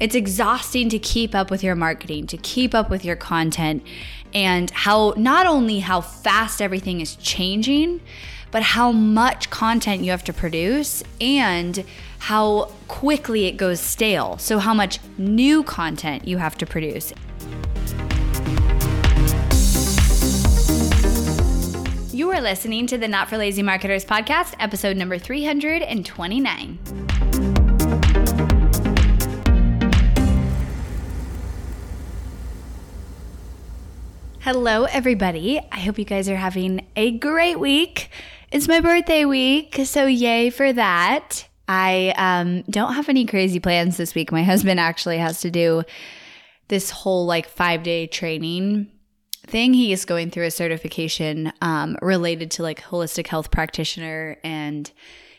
It's exhausting to keep up with your marketing, to keep up with your content, and how not only how fast everything is changing, but how much content you have to produce and how quickly it goes stale. So, how much new content you have to produce. You are listening to the Not for Lazy Marketers podcast, episode number 329. Hello, everybody. I hope you guys are having a great week. It's my birthday week, so yay for that. I um, don't have any crazy plans this week. My husband actually has to do this whole like five day training thing. He is going through a certification um, related to like holistic health practitioner and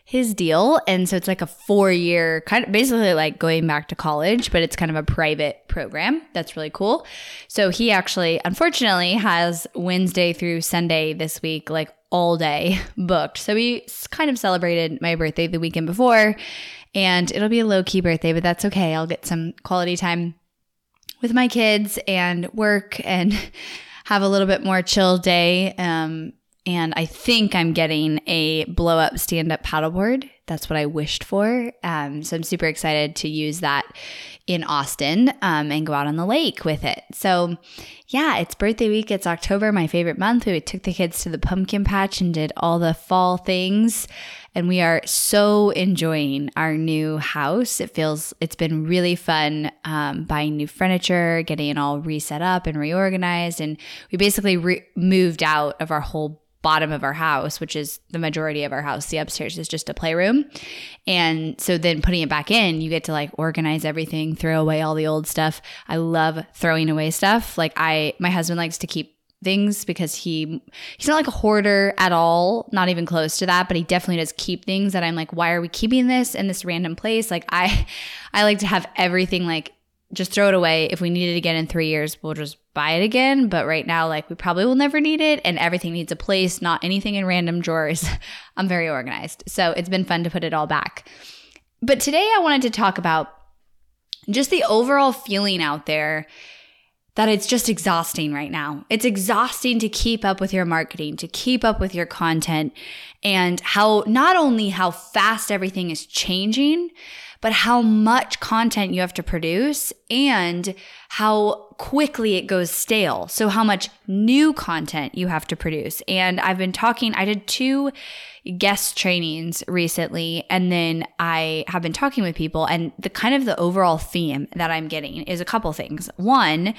his deal. And so it's like a four year kind of basically like going back to college, but it's kind of a private program. That's really cool. So he actually, unfortunately, has Wednesday through Sunday this week, like all day booked. So we kind of celebrated my birthday the weekend before, and it'll be a low key birthday, but that's okay. I'll get some quality time with my kids and work and have a little bit more chill day. Um, and I think I'm getting a blow up stand up paddleboard. That's what I wished for. Um, so I'm super excited to use that in Austin um, and go out on the lake with it. So, yeah, it's birthday week. It's October, my favorite month. We took the kids to the pumpkin patch and did all the fall things. And we are so enjoying our new house. It feels, it's been really fun um, buying new furniture, getting it all reset up and reorganized. And we basically re- moved out of our whole bottom of our house, which is the majority of our house. The upstairs is just a playroom. And so then putting it back in, you get to like organize everything, throw away all the old stuff. I love throwing away stuff. Like I my husband likes to keep things because he he's not like a hoarder at all, not even close to that, but he definitely does keep things that I'm like, why are we keeping this in this random place? Like I I like to have everything like just throw it away. If we need it again in three years, we'll just buy it again. But right now, like we probably will never need it and everything needs a place, not anything in random drawers. I'm very organized. So it's been fun to put it all back. But today I wanted to talk about just the overall feeling out there that it's just exhausting right now. It's exhausting to keep up with your marketing, to keep up with your content, and how not only how fast everything is changing, but how much content you have to produce and how quickly it goes stale. So, how much new content you have to produce. And I've been talking, I did two guest trainings recently, and then I have been talking with people, and the kind of the overall theme that I'm getting is a couple things. One,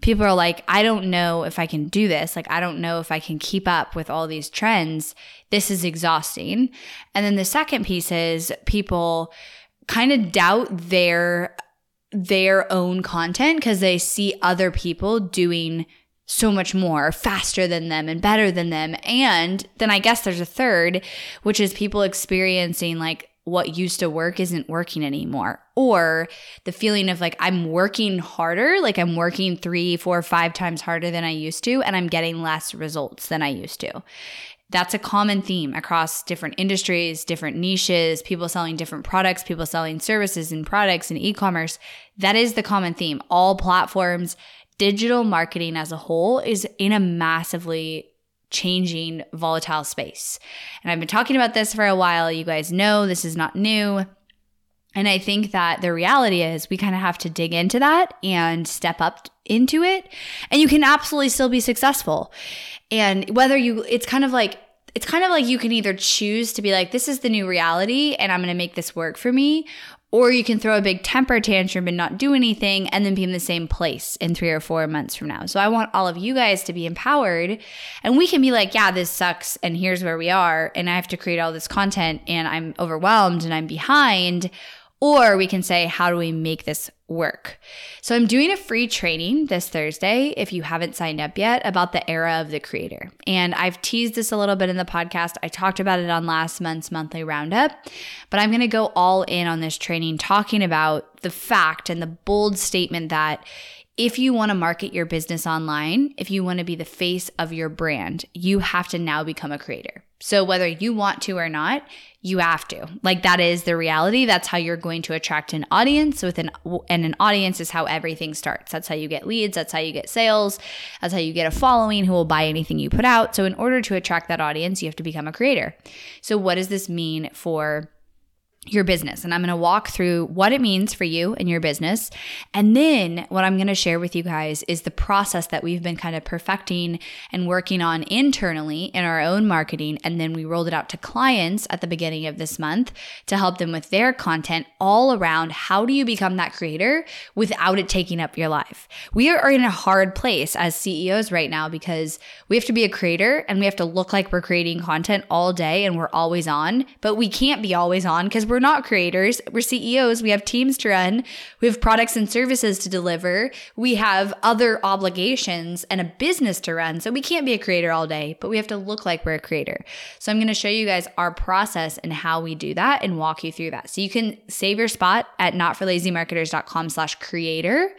people are like, I don't know if I can do this. Like, I don't know if I can keep up with all these trends. This is exhausting. And then the second piece is people, kind of doubt their their own content because they see other people doing so much more faster than them and better than them. And then I guess there's a third, which is people experiencing like what used to work isn't working anymore. Or the feeling of like I'm working harder, like I'm working three, four, five times harder than I used to, and I'm getting less results than I used to that's a common theme across different industries, different niches, people selling different products, people selling services and products and e commerce. That is the common theme. All platforms, digital marketing as a whole is in a massively changing, volatile space. And I've been talking about this for a while. You guys know this is not new. And I think that the reality is we kind of have to dig into that and step up into it. And you can absolutely still be successful. And whether you, it's kind of like, it's kind of like you can either choose to be like, this is the new reality and I'm going to make this work for me. Or you can throw a big temper tantrum and not do anything and then be in the same place in three or four months from now. So I want all of you guys to be empowered and we can be like, yeah, this sucks and here's where we are. And I have to create all this content and I'm overwhelmed and I'm behind. Or we can say, how do we make this work? So I'm doing a free training this Thursday, if you haven't signed up yet, about the era of the creator. And I've teased this a little bit in the podcast. I talked about it on last month's monthly roundup, but I'm going to go all in on this training talking about the fact and the bold statement that if you want to market your business online, if you want to be the face of your brand, you have to now become a creator. So whether you want to or not, you have to. Like that is the reality. That's how you're going to attract an audience with an and an audience is how everything starts. That's how you get leads, that's how you get sales, that's how you get a following who will buy anything you put out. So in order to attract that audience, you have to become a creator. So what does this mean for your business. And I'm going to walk through what it means for you and your business. And then what I'm going to share with you guys is the process that we've been kind of perfecting and working on internally in our own marketing. And then we rolled it out to clients at the beginning of this month to help them with their content all around how do you become that creator without it taking up your life. We are in a hard place as CEOs right now because we have to be a creator and we have to look like we're creating content all day and we're always on, but we can't be always on because we're not creators, we're CEOs. We have teams to run, we have products and services to deliver, we have other obligations and a business to run. So we can't be a creator all day, but we have to look like we're a creator. So I'm going to show you guys our process and how we do that and walk you through that. So you can save your spot at notforlazymarketers.com slash creator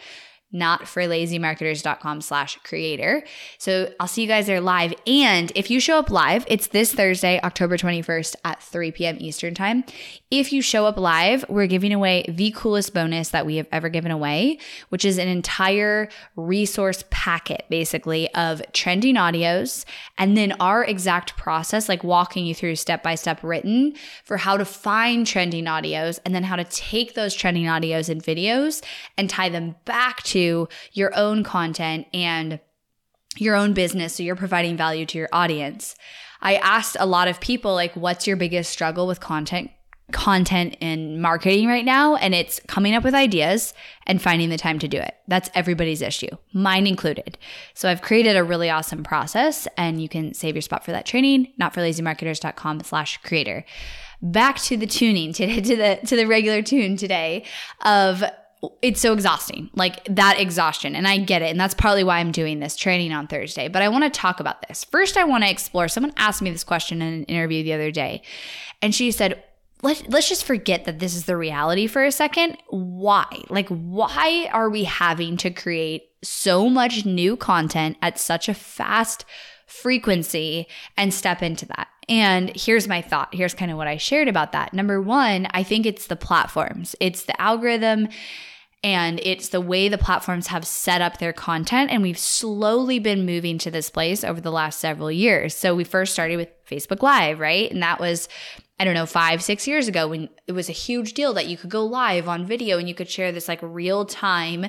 notforlazymarketers.com slash creator. So I'll see you guys there live. And if you show up live, it's this Thursday, October 21st at 3 p.m. Eastern time. If you show up live, we're giving away the coolest bonus that we have ever given away, which is an entire resource packet, basically, of trending audios and then our exact process, like walking you through step by step written for how to find trending audios and then how to take those trending audios and videos and tie them back to your own content and your own business so you're providing value to your audience. I asked a lot of people like what's your biggest struggle with content content and marketing right now and it's coming up with ideas and finding the time to do it. That's everybody's issue, mine included. So I've created a really awesome process and you can save your spot for that training, notforlazymarketers.com slash creator. Back to the tuning today, to the to the regular tune today of it's so exhausting, like that exhaustion. And I get it. And that's partly why I'm doing this training on Thursday. But I want to talk about this. First, I want to explore. Someone asked me this question in an interview the other day, and she said, Let, let's just forget that this is the reality for a second. Why? Like, why are we having to create so much new content at such a fast frequency and step into that? And here's my thought. Here's kind of what I shared about that. Number one, I think it's the platforms, it's the algorithm and it's the way the platforms have set up their content. And we've slowly been moving to this place over the last several years. So we first started with Facebook Live, right? And that was, I don't know, five, six years ago when it was a huge deal that you could go live on video and you could share this like real time,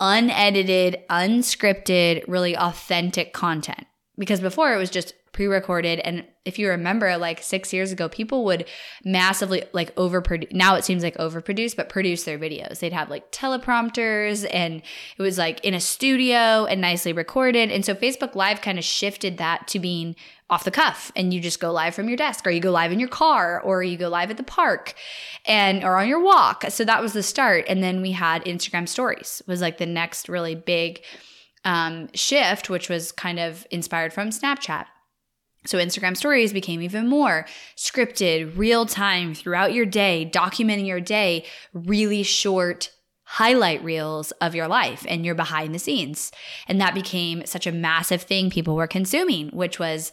unedited, unscripted, really authentic content. Because before it was just pre recorded and if you remember like six years ago people would massively like overproduce now it seems like overproduce but produce their videos. They'd have like teleprompters and it was like in a studio and nicely recorded. And so facebook live kind of shifted that to being off the cuff. And you just go live from your desk or you go live in your car or you go live at the park and or on your walk. So that was the start. And then we had instagram stories was like the next really big um, shift which was kind of inspired from snapchat so Instagram stories became even more scripted, real time throughout your day, documenting your day, really short highlight reels of your life and your behind the scenes. And that became such a massive thing people were consuming, which was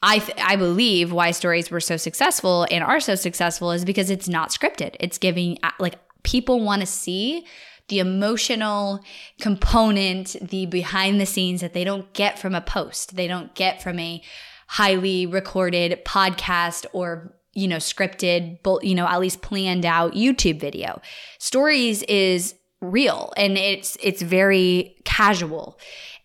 I th- I believe why stories were so successful and are so successful is because it's not scripted. It's giving uh, like people want to see the emotional component, the behind the scenes that they don't get from a post. They don't get from a highly recorded podcast or you know scripted you know at least planned out youtube video. Stories is real and it's it's very casual.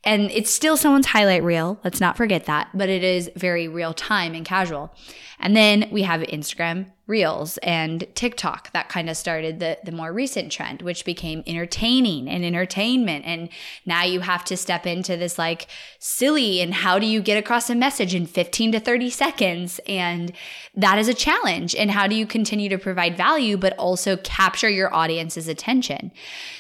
And it's still someone's highlight reel let's not forget that but it is very real time and casual. And then we have instagram Reels and TikTok that kind of started the the more recent trend which became entertaining and entertainment. And now you have to step into this like silly and how do you get across a message in 15 to 30 seconds? And that is a challenge. And how do you continue to provide value but also capture your audience's attention.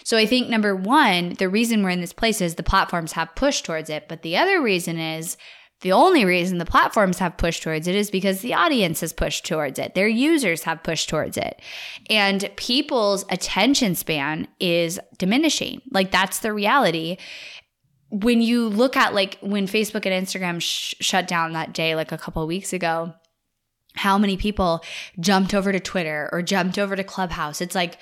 So I think number 1 the reason we're in this place is the platforms have pushed towards it but the other reason is the only reason the platforms have pushed towards it is because the audience has pushed towards it. Their users have pushed towards it. And people's attention span is diminishing. Like that's the reality. When you look at like when Facebook and Instagram sh- shut down that day, like a couple weeks ago, how many people jumped over to Twitter or jumped over to Clubhouse. It's like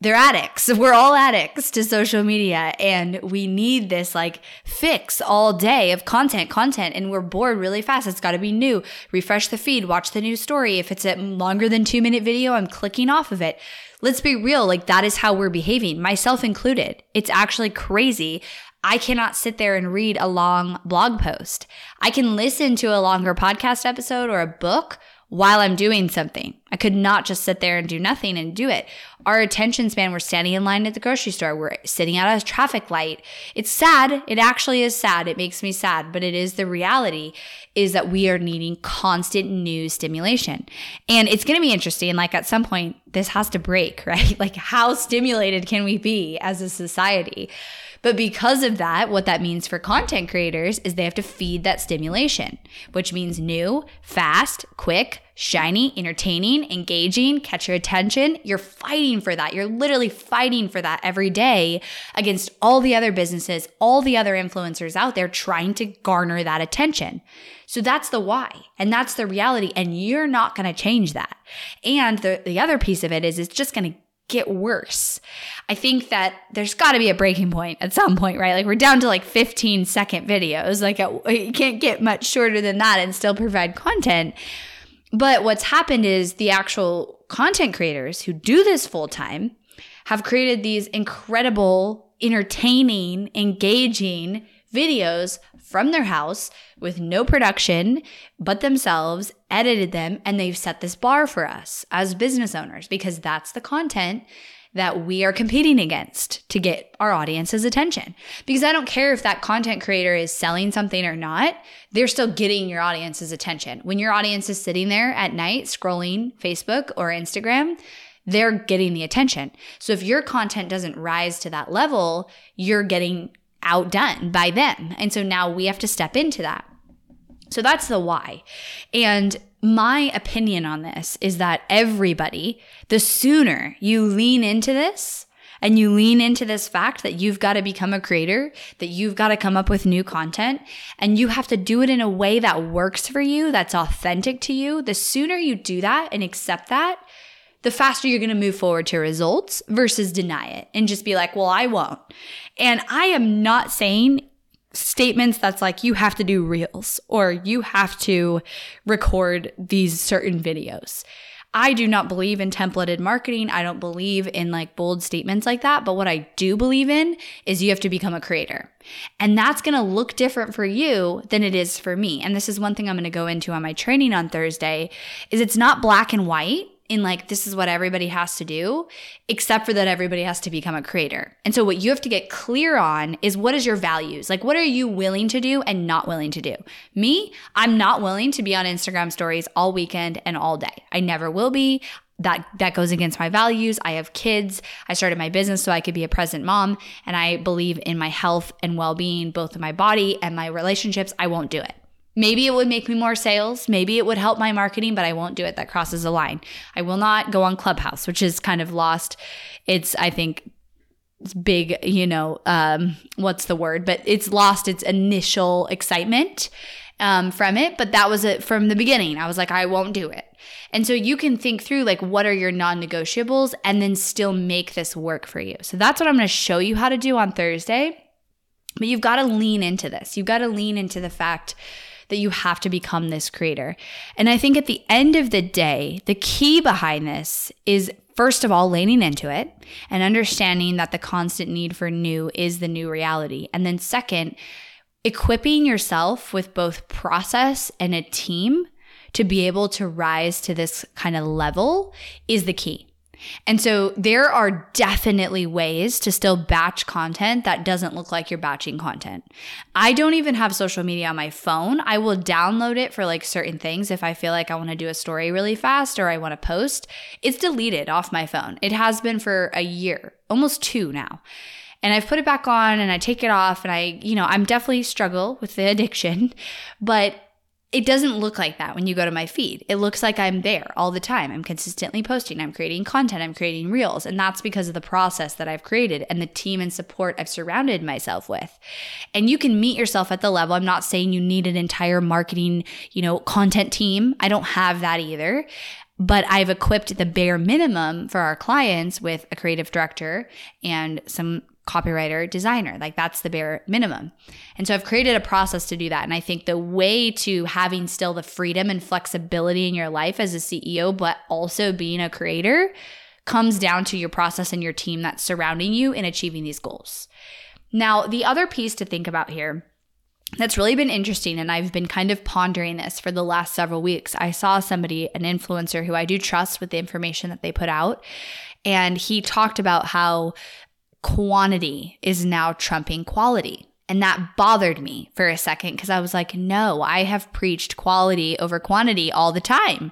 they're addicts. We're all addicts to social media and we need this like fix all day of content, content, and we're bored really fast. It's got to be new. Refresh the feed, watch the new story. If it's a longer than two minute video, I'm clicking off of it. Let's be real. Like that is how we're behaving, myself included. It's actually crazy. I cannot sit there and read a long blog post. I can listen to a longer podcast episode or a book while I'm doing something. I could not just sit there and do nothing and do it. Our attention span, we're standing in line at the grocery store, we're sitting at a traffic light. It's sad. It actually is sad. It makes me sad, but it is the reality is that we are needing constant new stimulation. And it's going to be interesting. Like at some point, this has to break, right? Like how stimulated can we be as a society? But because of that, what that means for content creators is they have to feed that stimulation, which means new, fast, quick, shiny, entertaining, engaging, catch your attention. You're fighting for that. You're literally fighting for that every day against all the other businesses, all the other influencers out there trying to garner that attention. So that's the why. And that's the reality. And you're not going to change that. And the, the other piece of it is it's just going to get worse. I think that there's got to be a breaking point at some point, right? Like we're down to like 15 second videos. Like uh, you can't get much shorter than that and still provide content. But what's happened is the actual content creators who do this full time have created these incredible, entertaining, engaging videos from their house with no production but themselves, edited them, and they've set this bar for us as business owners because that's the content that we are competing against to get our audience's attention. Because I don't care if that content creator is selling something or not, they're still getting your audience's attention. When your audience is sitting there at night scrolling Facebook or Instagram, they're getting the attention. So if your content doesn't rise to that level, you're getting outdone by them. And so now we have to step into that. So that's the why. And my opinion on this is that everybody, the sooner you lean into this, and you lean into this fact that you've got to become a creator, that you've got to come up with new content, and you have to do it in a way that works for you, that's authentic to you, the sooner you do that and accept that, the faster you're going to move forward to results versus deny it and just be like, well, I won't. And I am not saying statements that's like you have to do reels or you have to record these certain videos. I do not believe in templated marketing. I don't believe in like bold statements like that. But what I do believe in is you have to become a creator. And that's going to look different for you than it is for me. And this is one thing I'm going to go into on my training on Thursday is it's not black and white in like this is what everybody has to do except for that everybody has to become a creator. And so what you have to get clear on is what is your values? Like what are you willing to do and not willing to do? Me i'm not willing to be on instagram stories all weekend and all day. I never will be. That that goes against my values. I have kids. I started my business so i could be a present mom and i believe in my health and well-being both in my body and my relationships. I won't do it Maybe it would make me more sales. Maybe it would help my marketing, but I won't do it. That crosses the line. I will not go on Clubhouse, which is kind of lost. It's, I think, it's big, you know, um, what's the word? But it's lost its initial excitement um, from it. But that was it from the beginning. I was like, I won't do it. And so you can think through like, what are your non negotiables and then still make this work for you. So that's what I'm going to show you how to do on Thursday. But you've got to lean into this. You've got to lean into the fact that you have to become this creator. And I think at the end of the day, the key behind this is first of all, leaning into it and understanding that the constant need for new is the new reality. And then, second, equipping yourself with both process and a team to be able to rise to this kind of level is the key. And so there are definitely ways to still batch content that doesn't look like you're batching content. I don't even have social media on my phone. I will download it for like certain things if I feel like I want to do a story really fast or I want to post. It's deleted off my phone. It has been for a year, almost two now and I've put it back on and I take it off and I, you know, I'm definitely struggle with the addiction, but it doesn't look like that when you go to my feed. It looks like I'm there all the time. I'm consistently posting, I'm creating content, I'm creating reels. And that's because of the process that I've created and the team and support I've surrounded myself with. And you can meet yourself at the level. I'm not saying you need an entire marketing, you know, content team. I don't have that either. But I've equipped the bare minimum for our clients with a creative director and some copywriter, designer. Like that's the bare minimum. And so I've created a process to do that. And I think the way to having still the freedom and flexibility in your life as a CEO, but also being a creator comes down to your process and your team that's surrounding you in achieving these goals. Now, the other piece to think about here that's really been interesting and I've been kind of pondering this for the last several weeks. I saw somebody, an influencer who I do trust with the information that they put out, and he talked about how quantity is now trumping quality. And that bothered me for a second because I was like, no, I have preached quality over quantity all the time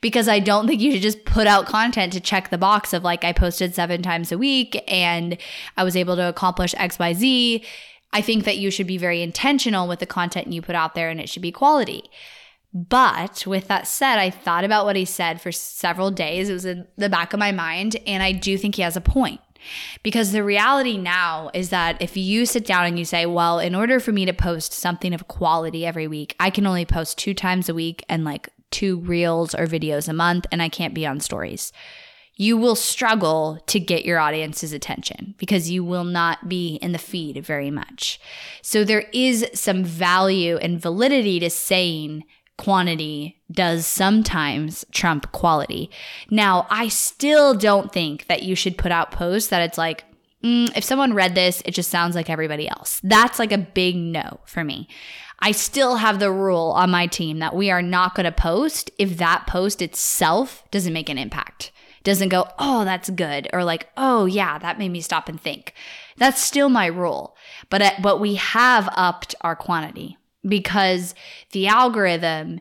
because I don't think you should just put out content to check the box of like, I posted seven times a week and I was able to accomplish XYZ. I think that you should be very intentional with the content you put out there and it should be quality. But with that said, I thought about what he said for several days. It was in the back of my mind, and I do think he has a point. Because the reality now is that if you sit down and you say, well, in order for me to post something of quality every week, I can only post two times a week and like two reels or videos a month, and I can't be on stories. You will struggle to get your audience's attention because you will not be in the feed very much. So there is some value and validity to saying, quantity does sometimes trump quality. Now, I still don't think that you should put out posts that it's like, mm, if someone read this, it just sounds like everybody else. That's like a big no for me. I still have the rule on my team that we are not going to post if that post itself doesn't make an impact. Doesn't go, oh, that's good, or like, oh, yeah, that made me stop and think. That's still my rule. But, uh, but we have upped our quantity because the algorithm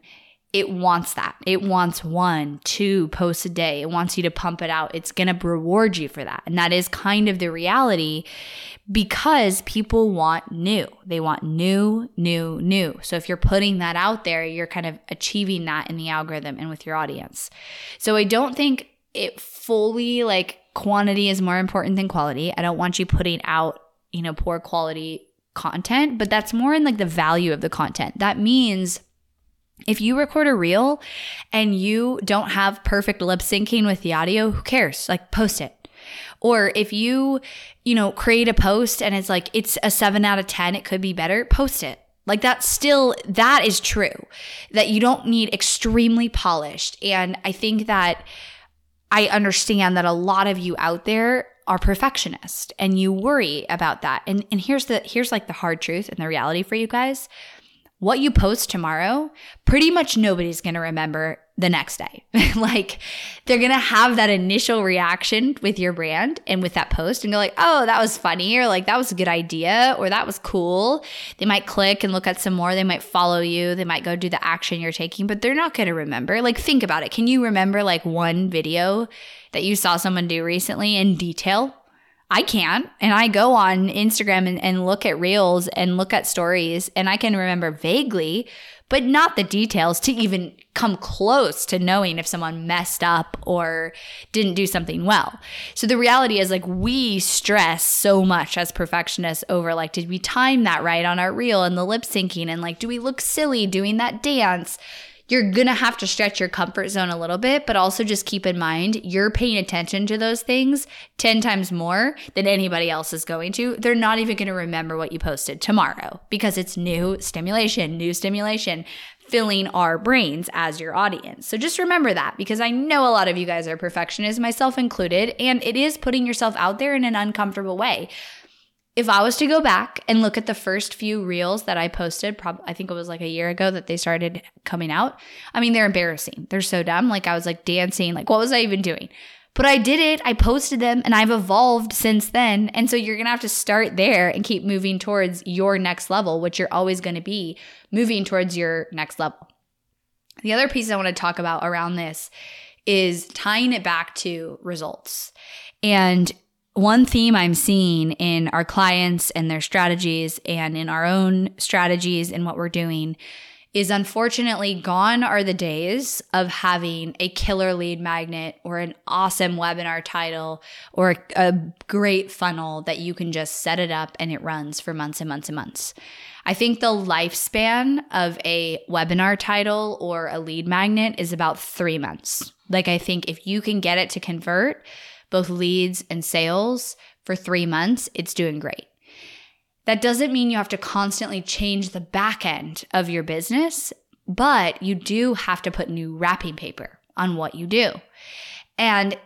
it wants that. It wants one, two posts a day. It wants you to pump it out. It's going to reward you for that. And that is kind of the reality because people want new. They want new, new, new. So if you're putting that out there, you're kind of achieving that in the algorithm and with your audience. So I don't think it fully like quantity is more important than quality. I don't want you putting out, you know, poor quality content, but that's more in like the value of the content. That means if you record a reel and you don't have perfect lip syncing with the audio, who cares? Like post it. Or if you, you know, create a post and it's like it's a 7 out of 10, it could be better, post it. Like that's still that is true. That you don't need extremely polished. And I think that I understand that a lot of you out there are perfectionist and you worry about that. And and here's the here's like the hard truth and the reality for you guys. What you post tomorrow, pretty much nobody's going to remember the next day. like they're going to have that initial reaction with your brand and with that post and go like, "Oh, that was funny," or like, "That was a good idea," or "That was cool." They might click and look at some more. They might follow you. They might go do the action you're taking, but they're not going to remember. Like think about it. Can you remember like one video that you saw someone do recently in detail? I can't. And I go on Instagram and, and look at reels and look at stories, and I can remember vaguely, but not the details to even come close to knowing if someone messed up or didn't do something well. So the reality is like we stress so much as perfectionists over like did we time that right on our reel and the lip syncing and like do we look silly doing that dance? You're going to have to stretch your comfort zone a little bit, but also just keep in mind you're paying attention to those things 10 times more than anybody else is going to. They're not even going to remember what you posted tomorrow because it's new stimulation, new stimulation filling our brains as your audience. So just remember that because I know a lot of you guys are perfectionists, myself included, and it is putting yourself out there in an uncomfortable way if I was to go back and look at the first few reels that I posted, probably I think it was like a year ago that they started coming out. I mean, they're embarrassing. They're so dumb. Like I was like dancing. Like what was I even doing? But I did it. I posted them and I've evolved since then. And so you're going to have to start there and keep moving towards your next level, which you're always going to be moving towards your next level. The other piece I want to talk about around this is tying it back to results. And one theme I'm seeing in our clients and their strategies and in our own strategies and what we're doing is unfortunately gone are the days of having a killer lead magnet or an awesome webinar title or a great funnel that you can just set it up and it runs for months and months and months. I think the lifespan of a webinar title or a lead magnet is about three months. Like, I think if you can get it to convert both leads and sales for three months, it's doing great. That doesn't mean you have to constantly change the back end of your business, but you do have to put new wrapping paper on what you do. And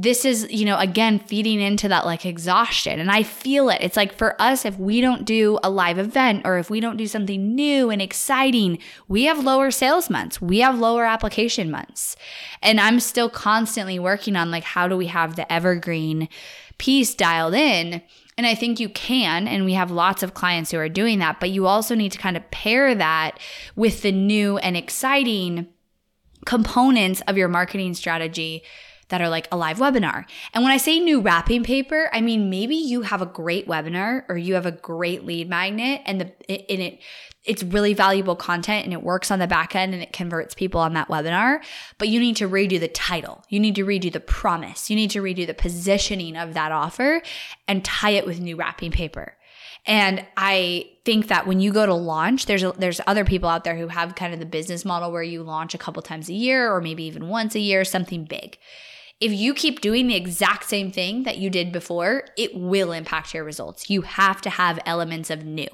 this is, you know, again, feeding into that like exhaustion. And I feel it. It's like for us, if we don't do a live event or if we don't do something new and exciting, we have lower sales months, we have lower application months. And I'm still constantly working on like, how do we have the evergreen piece dialed in? And I think you can, and we have lots of clients who are doing that, but you also need to kind of pair that with the new and exciting components of your marketing strategy that are like a live webinar. And when I say new wrapping paper, I mean maybe you have a great webinar or you have a great lead magnet and the in it it's really valuable content and it works on the back end and it converts people on that webinar, but you need to redo the title. You need to redo the promise. You need to redo the positioning of that offer and tie it with new wrapping paper. And I think that when you go to launch, there's a, there's other people out there who have kind of the business model where you launch a couple times a year or maybe even once a year, something big if you keep doing the exact same thing that you did before, it will impact your results. You have to have elements of new.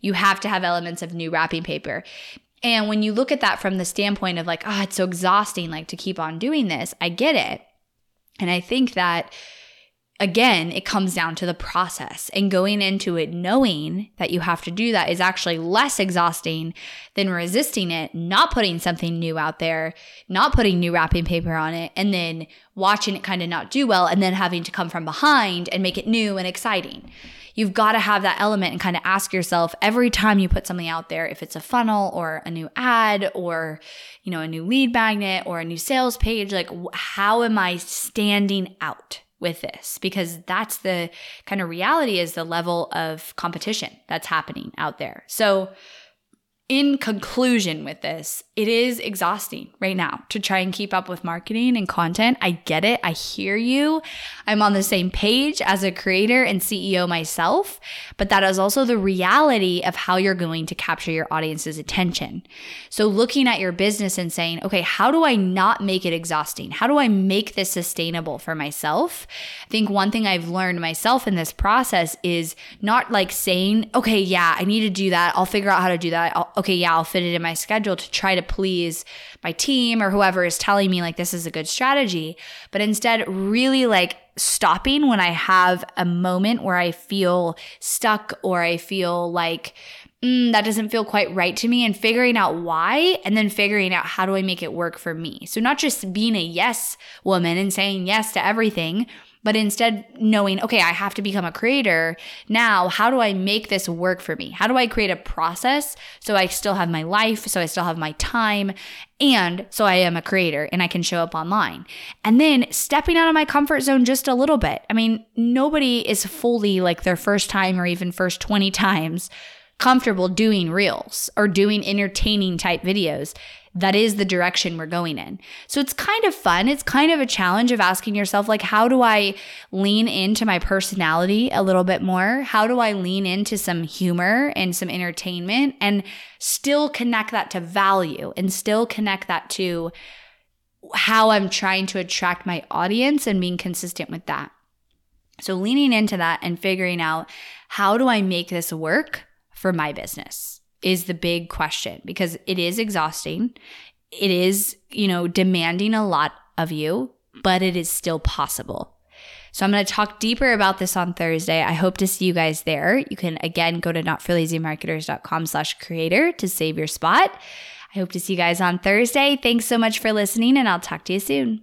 You have to have elements of new wrapping paper. And when you look at that from the standpoint of like, oh, it's so exhausting, like to keep on doing this, I get it. And I think that again, it comes down to the process and going into it knowing that you have to do that is actually less exhausting than resisting it, not putting something new out there, not putting new wrapping paper on it, and then watching it kind of not do well and then having to come from behind and make it new and exciting. You've got to have that element and kind of ask yourself every time you put something out there, if it's a funnel or a new ad or, you know, a new lead magnet or a new sales page, like how am I standing out? With this because that's the kind of reality is the level of competition that's happening out there. So in conclusion with this, it is exhausting right now to try and keep up with marketing and content. I get it. I hear you. I'm on the same page as a creator and CEO myself, but that is also the reality of how you're going to capture your audience's attention. So looking at your business and saying, okay, how do I not make it exhausting? How do I make this sustainable for myself? I think one thing I've learned myself in this process is not like saying, okay, yeah, I need to do that. I'll figure out how to do that. I'll, okay, yeah, I'll fit it in my schedule to try to please my team or whoever is telling me like this is a good strategy. But instead, really like stopping when I have a moment where I feel stuck or I feel like, mm, that doesn't feel quite right to me and figuring out why and then figuring out how do I make it work for me. So, not just being a yes woman and saying yes to everything, but instead knowing, okay, I have to become a creator. Now, how do I make this work for me? How do I create a process so I still have my life, so I still have my time, and so I am a creator and I can show up online? And then stepping out of my comfort zone just a little bit. I mean, nobody is fully like their first time or even first 20 times comfortable doing reels or doing entertaining type videos that is the direction we're going in. So it's kind of fun. It's kind of a challenge of asking yourself, like, how do I lean into my personality a little bit more? How do I lean into some humor and some entertainment and still connect that to value and still connect that to how I'm trying to attract my audience and being consistent with that? So leaning into that and figuring out how do I make this work for my business? Is the big question because it is exhausting. It is, you know, demanding a lot of you, but it is still possible. So I'm going to talk deeper about this on Thursday. I hope to see you guys there. You can again go to notforlazymarketers.com slash creator to save your spot. I hope to see you guys on Thursday. Thanks so much for listening and I'll talk to you soon.